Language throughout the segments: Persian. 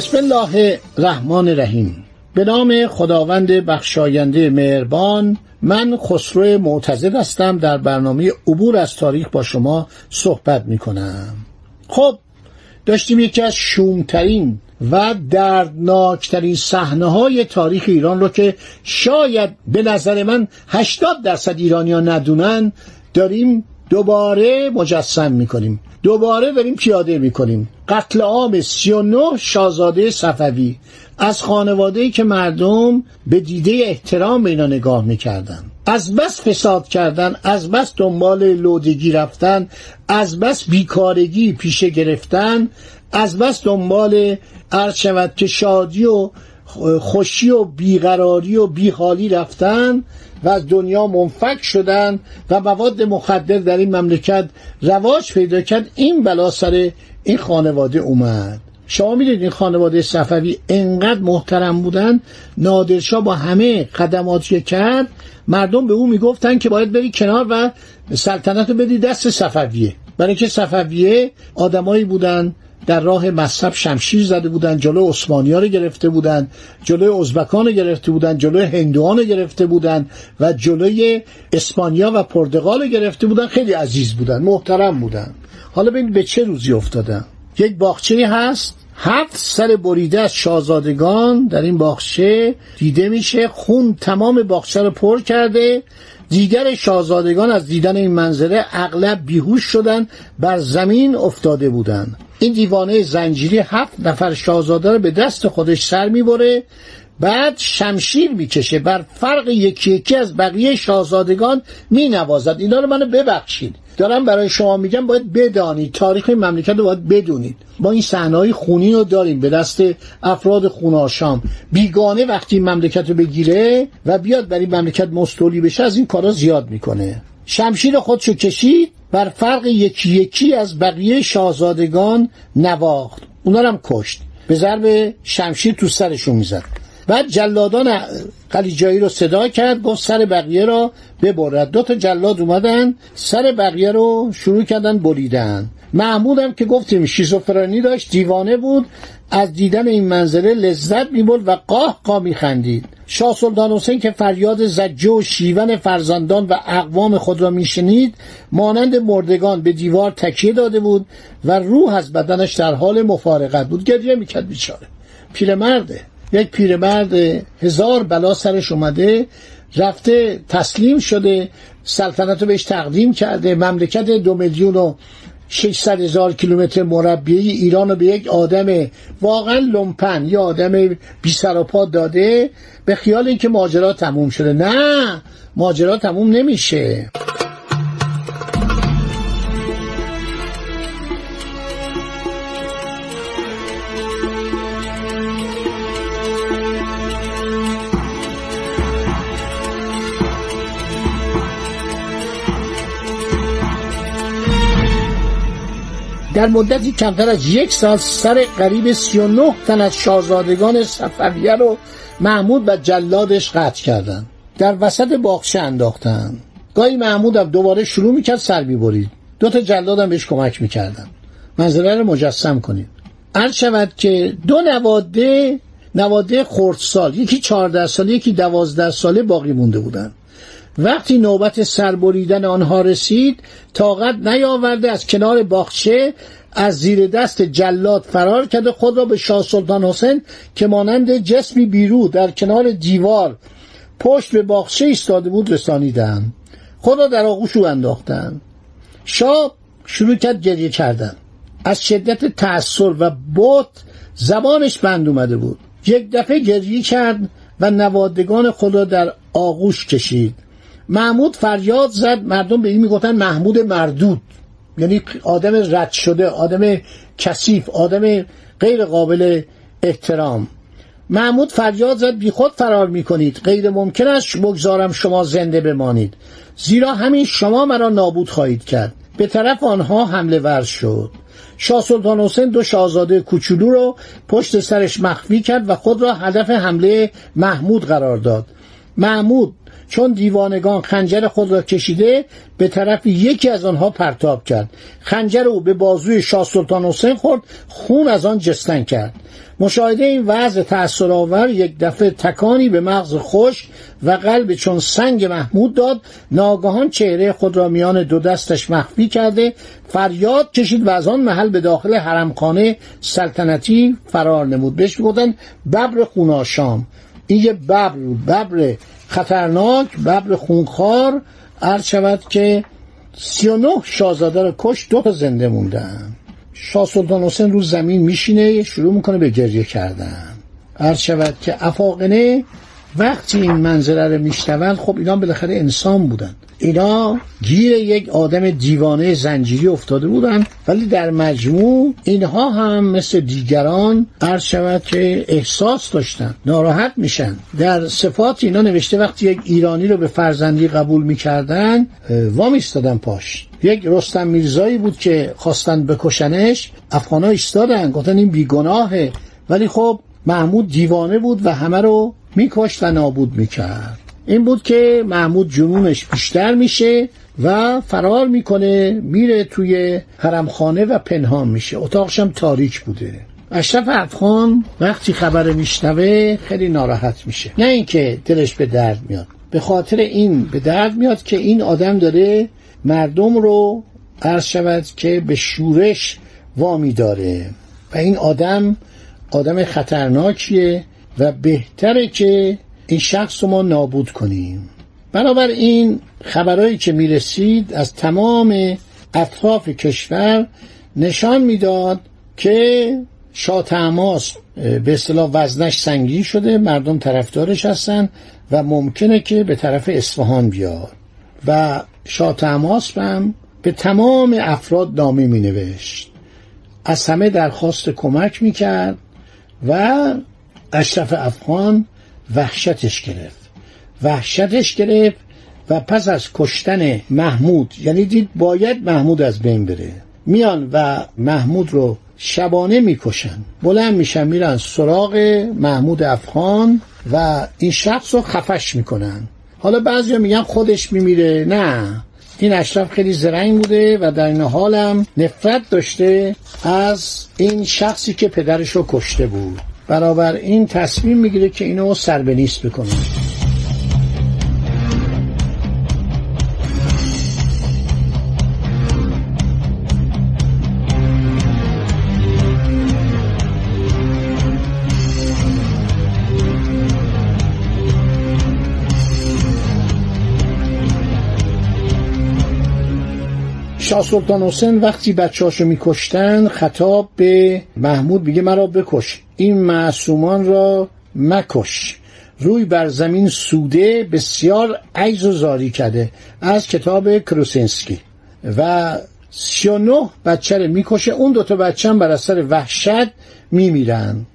بسم الله الرحمن الرحیم. به نام خداوند بخشاینده مهربان من خسرو معتزد هستم در برنامه عبور از تاریخ با شما صحبت می کنم خب داشتیم یکی از شومترین و دردناکترین صحنه های تاریخ ایران رو که شاید به نظر من 80 درصد ایرانی ها ندونن داریم دوباره مجسم می‌کنیم. دوباره داریم پیاده می‌کنیم. قتل عام 39 شاهزاده صفوی. از خانواده که مردم به دیده احترام به اینا نگاه می‌کردن. از بس فساد کردن از بس دنبال لودگی رفتن از بس بیکارگی پیشه گرفتن از بس دنبال عرض شود که شادی و خوشی و بیقراری و بیحالی رفتن و از دنیا منفک شدن و مواد مخدر در این مملکت رواج پیدا کرد. این بلا سر این خانواده اومد. شما می‌دونید این خانواده صفوی انقدر محترم بودن نادرشاه با همه خدماتی که کرد مردم به او می‌گفتن که باید بری کنار و سلطنت رو بدی دست صفویه. برای اینکه صفویه آدمایی بودن در راه مذهب شمشیر زده بودن جلو عثمانی رو گرفته بودن جلوی ازبکان رو گرفته بودن جلوی هندوان رو گرفته بودن و جلوی اسپانیا و پرتغال رو گرفته بودن خیلی عزیز بودن محترم بودن حالا ببینید به چه روزی افتادن یک باغچه هست هفت سر بریده از شاهزادگان در این باغچه دیده میشه خون تمام باغچه رو پر کرده. دیگر شاهزادگان از دیدن این منظره اغلب بیهوش شدن بر زمین افتاده بودند. این دیوانه زنجیری هفت نفر شاهزاده رو به دست خودش سر می‌بره بعد شمشیر می‌کشه. بر فرق یکی یکی از بقیه شاهزادگان مینوازد. اینا رو منو ببخشید. دارم برای شما میگم باید بدانید. تاریخ مملکت رو باید بدونید. ما این صحنه‌های خونی رو داریم به دست افراد خوناشام بیگانه وقتی مملکت رو بگیره و بیاد برای مملکت مستولی بشه از این کارا زیاد می‌کنه. شمشیر خودشو کشید. بر فرق یکی یکی از بقیه شاهزادگان نواخت. اونا هم کشت. به ضرب شمشیر تو سرشون می‌زد. بعد جلادان قلیجایی رو صدا کرد گفت سر بقیه را ببرد. دو تا جلاد اومدن سر بقیه رو شروع کردن بریدن. محمود هم که گفتیم شیزوفرانی داشت دیوانه بود. از دیدن این منظره لذت می‌برد و قاه قاه میخندید. شاه سلطان حسین که فریاد زجه و شیون فرزندان و اقوام خود را میشنید مانند مردگان به دیوار تکیه داده بود و روح از بدنش در حال مفارقت بود. گریه می‌کرد بیچاره. پیرمرده. یک پیرمرد هزار بلا سرش اومده رفته تسلیم شده سلطنت رو بهش تقدیم کرده مملکت دو میلیون و 600 هزار کیلومتر مربعی ایران رو به یک آدم واقعا لومپن یا آدم بی پا داده به خیال اینکه ماجرا تموم شده. نه ماجرا تموم نمیشه. در مدتی کمتر از یک سال سر قریب 39 تن از شاهزادگان صفویه رو محمود و جلادش قطع کردند. در وسط باغچه انداختن گاهی محمود هم دوباره شروع می‌کرد سر می‌برید. دو تا جلادم بهش کمک می‌کردن منظره رو مجسم کنید. عرض شود که دو نواده نواده خردسال. یکی چهارده ساله یکی دوازده ساله باقی مونده بودن وقتی نوبت سربریدن آنها رسید طاقت نیاورده از کنار باغچه از زیر دست جلاد فرار کرده خود را به شاه سلطان حسین که مانند جسمی بیرو در کنار دیوار پشت به باغچه ایستاده بود رسانیدن خود را در آغوش او انداختن شاه شروع کرد گریه کردن. از شدت تأثیر و بوت زبانش بند اومده بود. یک دفعه گریه کرد و نوادگان خود را در آغوش کشید. محمود فریاد زد مردم به این می‌گفتن محمود مردود. یعنی آدم رد شده آدم کثیف آدم غیر قابل احترام. محمود فریاد زد بیخود فرار می‌کنید. غیر ممکن است بگذارم شما زنده بمانید. زیرا همین شما مرا نابود خواهید کرد. به طرف آنها حمله ور شد. شاه سلطان حسین دو شاهزاده کوچولو رو پشت سرش مخفی کرد و خود را هدف حمله محمود قرار داد. محمود چون دیوانگان خنجر خود را کشیده به طرف یکی از آنها پرتاب کرد. خنجر او به بازوی شاه سلطان حسین خورد خون از آن جستن کرد. مشاهده این وضع تأثیرآور یک دفعه تکانی به مغز خوش و قلب چون سنگ محمود داد. ناگهان چهره خود را میان دو دستش مخفی کرده. فریاد کشید و از آن محل به داخل حرمخانه سلطنتی فرار نمود. بهش می‌گفتن ببر خوناشام. این یه ببر بود ببر خطرناک ببر خونخوار عرض شود که سی و نه شاهزاده رو کش دو تا زنده موندن. شاه سلطان حسین رو زمین میشینه شروع می‌کنه به گریه کردن. عرض شود که افاقنه وقتی این منظره رو میشنوند خب اینا بالاخره انسان بودن. اینا گیر یک آدم دیوانه زنجیری افتاده بودن ولی در مجموع اینها هم مثل دیگران عرض شود که احساس داشتن ناراحت میشن. در صفات اینا نوشته وقتی یک ایرانی رو به فرزندی قبول می‌کردن وامیستادن پاش. یک رستم میرزایی بود که خواستن بکشنش افغانا ایستادن گفتن این بیگناهه. ولی خب محمود دیوانه بود و همه رو میکشت و نابود می‌کرد. این بود که محمود جنونش بیشتر میشه و فرار می‌کنه میره توی حرمخانه و پنهان میشه. اتاقش هم تاریک بوده. اشرف افغان وقتی خبر میشنوه خیلی ناراحت میشه. نه اینکه دلش به درد میاد. به خاطر این به درد میاد که این آدم داره مردم رو عرض شود که به شورش وامی داره. و این آدم آدم خطرناکیه. و بهتره که این شخص رو ما نابود کنیم. بنابراین خبرهایی که می‌رسید از تمام اطراف کشور نشان می‌داد که شاه تماس به اصطلاح وزنش سنگین شده مردم طرفدارش هستن و ممکنه که به طرف اصفهان بیاد. و شاه تماس هم به تمام افراد نامه می نوشت از همه درخواست کمک می کرد و اشرف افغان وحشتش گرفت. وحشتش گرفت و پس از کشتن محمود یعنی دید باید محمود از بین بره. میان و محمود رو شبانه می‌کشن. بلند میشن میرن سراغ محمود افغان و این شخص رو خفش می‌کنن. حالا بعضی میگن خودش میمیره. نه. این اشرف خیلی زرنگ بوده و در این حالم نفرت داشته از این شخصی که پدرش رو کشته بود. برابر این تصمیم می‌گیره که اینو سر بکنه. شاه سلطان حسین وقتی بچه‌هاشو میکشتن خطاب به محمود میگه مرا بکش این معصومان را مکش. روی بر زمین سوده بسیار عیز و زاری کرده. از کتاب کروسینسکی و سی و نه بچه رو می‌کشه اون دوتا بچه هم بر اثر وحشت میمیرن.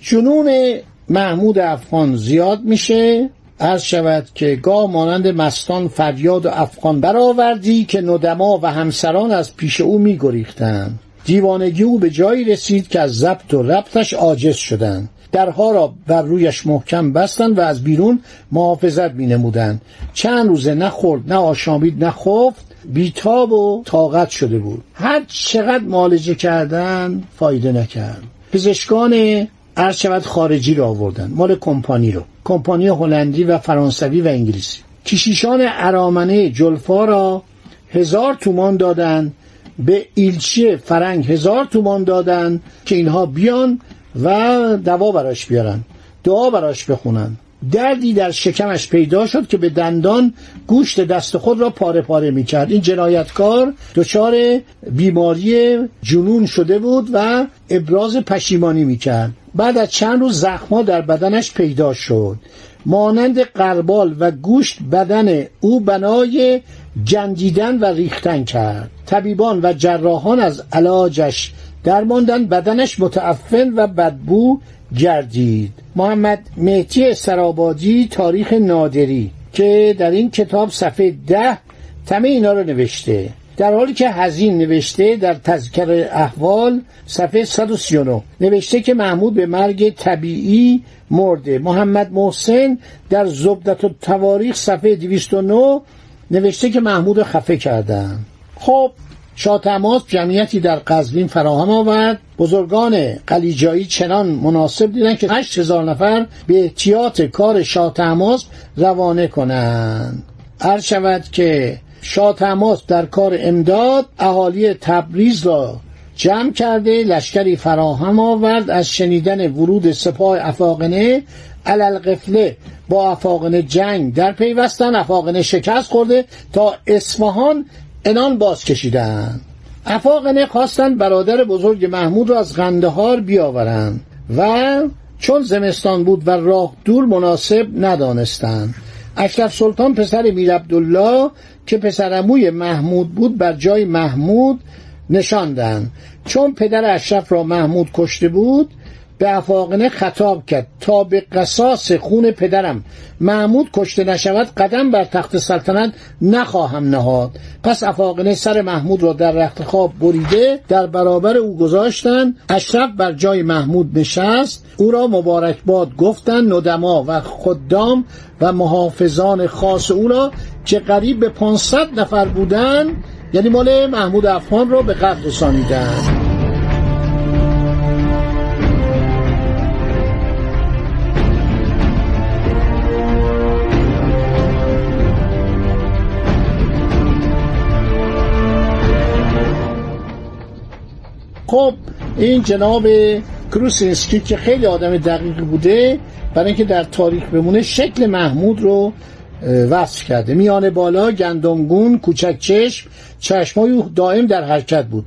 جنون محمود افغان زیاد میشه. عرض شود که گاه مانند مستان فریاد و افغان برآوردی که ندما و همسران از پیش او میگریختند. دیوانگی او به جایی رسید که از ضبط و ربطش عاجز شدند. درها را بر رویش محکم بستند و از بیرون محافظت می نمودن. چند روزه نخورد نه آشامید نه خفت بیتاب و طاقت شده بود. هر چقدر معالجه کردن فایده نکرد. پزشکان عرض شود خارجی رو آوردن مال کمپانی رو. کمپانی هلندی و فرانسوی و انگلیسی. کشیشان ارامنه جلفا را هزار تومان دادن به ایلچی فرنگ هزار تومان دادن که اینها بیان و دوا براش بیارن دعا براش بخونن. دردی در شکمش پیدا شد که به دندان گوشت دست خود را پاره پاره می کرد این جنایتکار دچار بیماری جنون شده بود و ابراز پشیمانی می کرد بعد از چند روز زخما در بدنش پیدا شد. مانند قربال و گوشت بدن او بنای جنگیدن و ریختن کرد. طبیبان و جراحان از علاجش درماندن بدنش متعفن و بدبو گردید. محمد مهتی سرابادی تاریخ نادری که در این کتاب صفحه ده تمه اینا رو نوشته. در حالی که هزین نوشته در تذکر احوال صفحه 139 نوشته که محمود به مرگ طبیعی مرده. محمد محسن در زبدت و تواریخ صفحه 209 نوشته که محمود خفه کردن. خب شاه جمعیتی در قزوین فراهم آورد. بزرگان قلیجایی چنان مناسب دیدن که 8000 نفر به احتیاط کار شاه روانه کنند. هر شود که شاه تماس در کار امداد اهالی تبریز را جمع کرده لشکری فراهم آورد از شنیدن ورود سپاه افاقنه علالقفله با افاقنه جنگ در پیوستن افاقنه شکست خورده تا اصفهان انان باز کشیدن افاقنه خواستند برادر بزرگ محمود را از غندهار بیاورند و چون زمستان بود و راه دور مناسب ندانستند. اشرف سلطان پسر میر عبدالله که پسرموی محمود بود بر جای محمود نشاندند چون پدر اشرف را محمود کشته بود به افاقنه خطاب کرد. تا به قصاص خون پدرم محمود کشته نشود قدم بر تخت سلطنت نخواهم نهاد. پس افاقنه سر محمود را در رخت خواب بریده در برابر او گذاشتند اشرف بر جای محمود نشست. او را مبارکباد گفتند ندما و خدام و محافظان خاص او را که قریب به 500 نفر بودند. یعنی مال محمود افغان را به قتل رسانیدند. این جناب کروسینسکی که خیلی آدم دقیق بوده برای اینکه در تاریخ بمونه شکل محمود رو وصف کرده. میان بالا گندمگون کوچک چشم چشمای دائم در حرکت بود.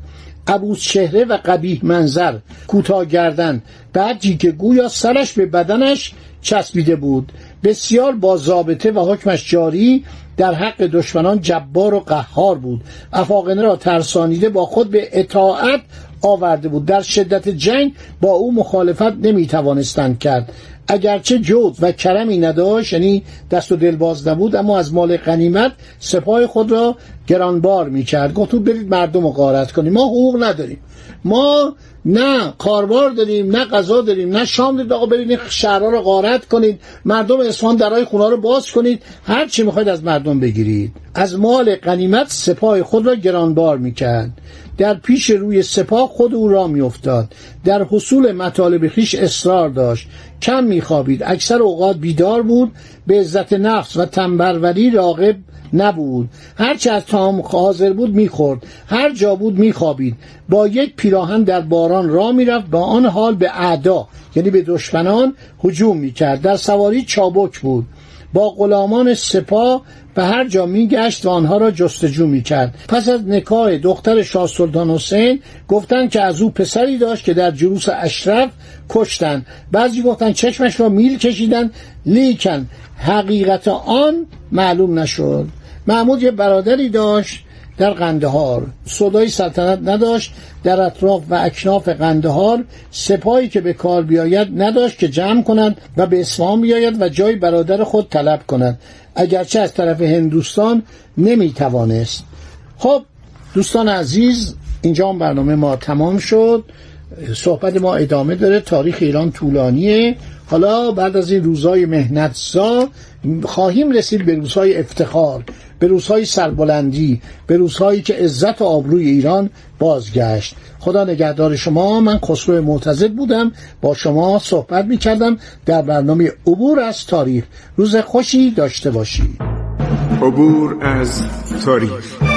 عبوس چهره و قبیح منظر کوتاه گردن. بعدی که گویا سرش به بدنش چسبیده بود. بسیار با ضابطه و حکمش جاری در حق دشمنان جبار و قهار بود. افاقنه را ترسانیده با خود به اطاعت آورده بود. در شدت جنگ با او مخالفت نمی توانستند کرد. اگرچه جود و کرمی نداشت یعنی دست و دل باز نبود اما از مال غنیمت سپاه خود را گرانبار می کرد گفت برید مردم رو غارت کنیم ما حقوق نداریم. ما نه کاربار داریم نه غذا داریم نه شام داریم. آقا برید شهرها رو غارت کنید. مردم اصفهان درای خونه رو باز کنید. هر چی می‌خواید از مردم بگیرید. از مال غنیمت سپاه خود را گرانبار می‌کرد. در پیش روی سپاه خود او را میافتاد. در حصول مطالب خیش اصرار داشت. کم میخوابید. اکثر اوقات بیدار بود. به عزت نفس و تنبروری راغب نبود. هرچه از تام حاضر بود می‌خورد. هر جا بود میخوابید. با یک پیراهن در باران را می‌رفت. با آن حال به اعدا یعنی به دشمنان هجوم می‌کرد. در سواری چابک بود. با غلامان سپاه به هر جا میگشت و آنها را جستجو می‌کرد. پس از نکاح دختر شاه سلطان حسین گفتند که از او پسری داشت که در جلوس اشرف کشتند. بعضی گفتند چشمش را میل کشیدن لیکن حقیقت آن معلوم نشد. محمود یه برادری داشت در قندهار. صدای سلطنت نداشت در اطراف و اکناف قندهار سپاهی که به کار بیاید نداشت که جمع کنند و به اصفهان بیاید و جای برادر خود طلب کند. اگرچه از طرف هندوستان نمی‌توانست. خب دوستان عزیز اینجا هم برنامه ما تمام شد. صحبت ما ادامه داره. تاریخ ایران طولانیه. حالا بعد از این روزهای مهنتزا خواهیم رسید به روزهای افتخار. به روزهای سربلندی به روزهایی که عزت و آبروی ایران بازگشت. خدا نگهدار شما من خسرو معتزد بودم. با شما صحبت می کردم در برنامه عبور از تاریخ. روز خوشی داشته باشید. عبور از تاریخ.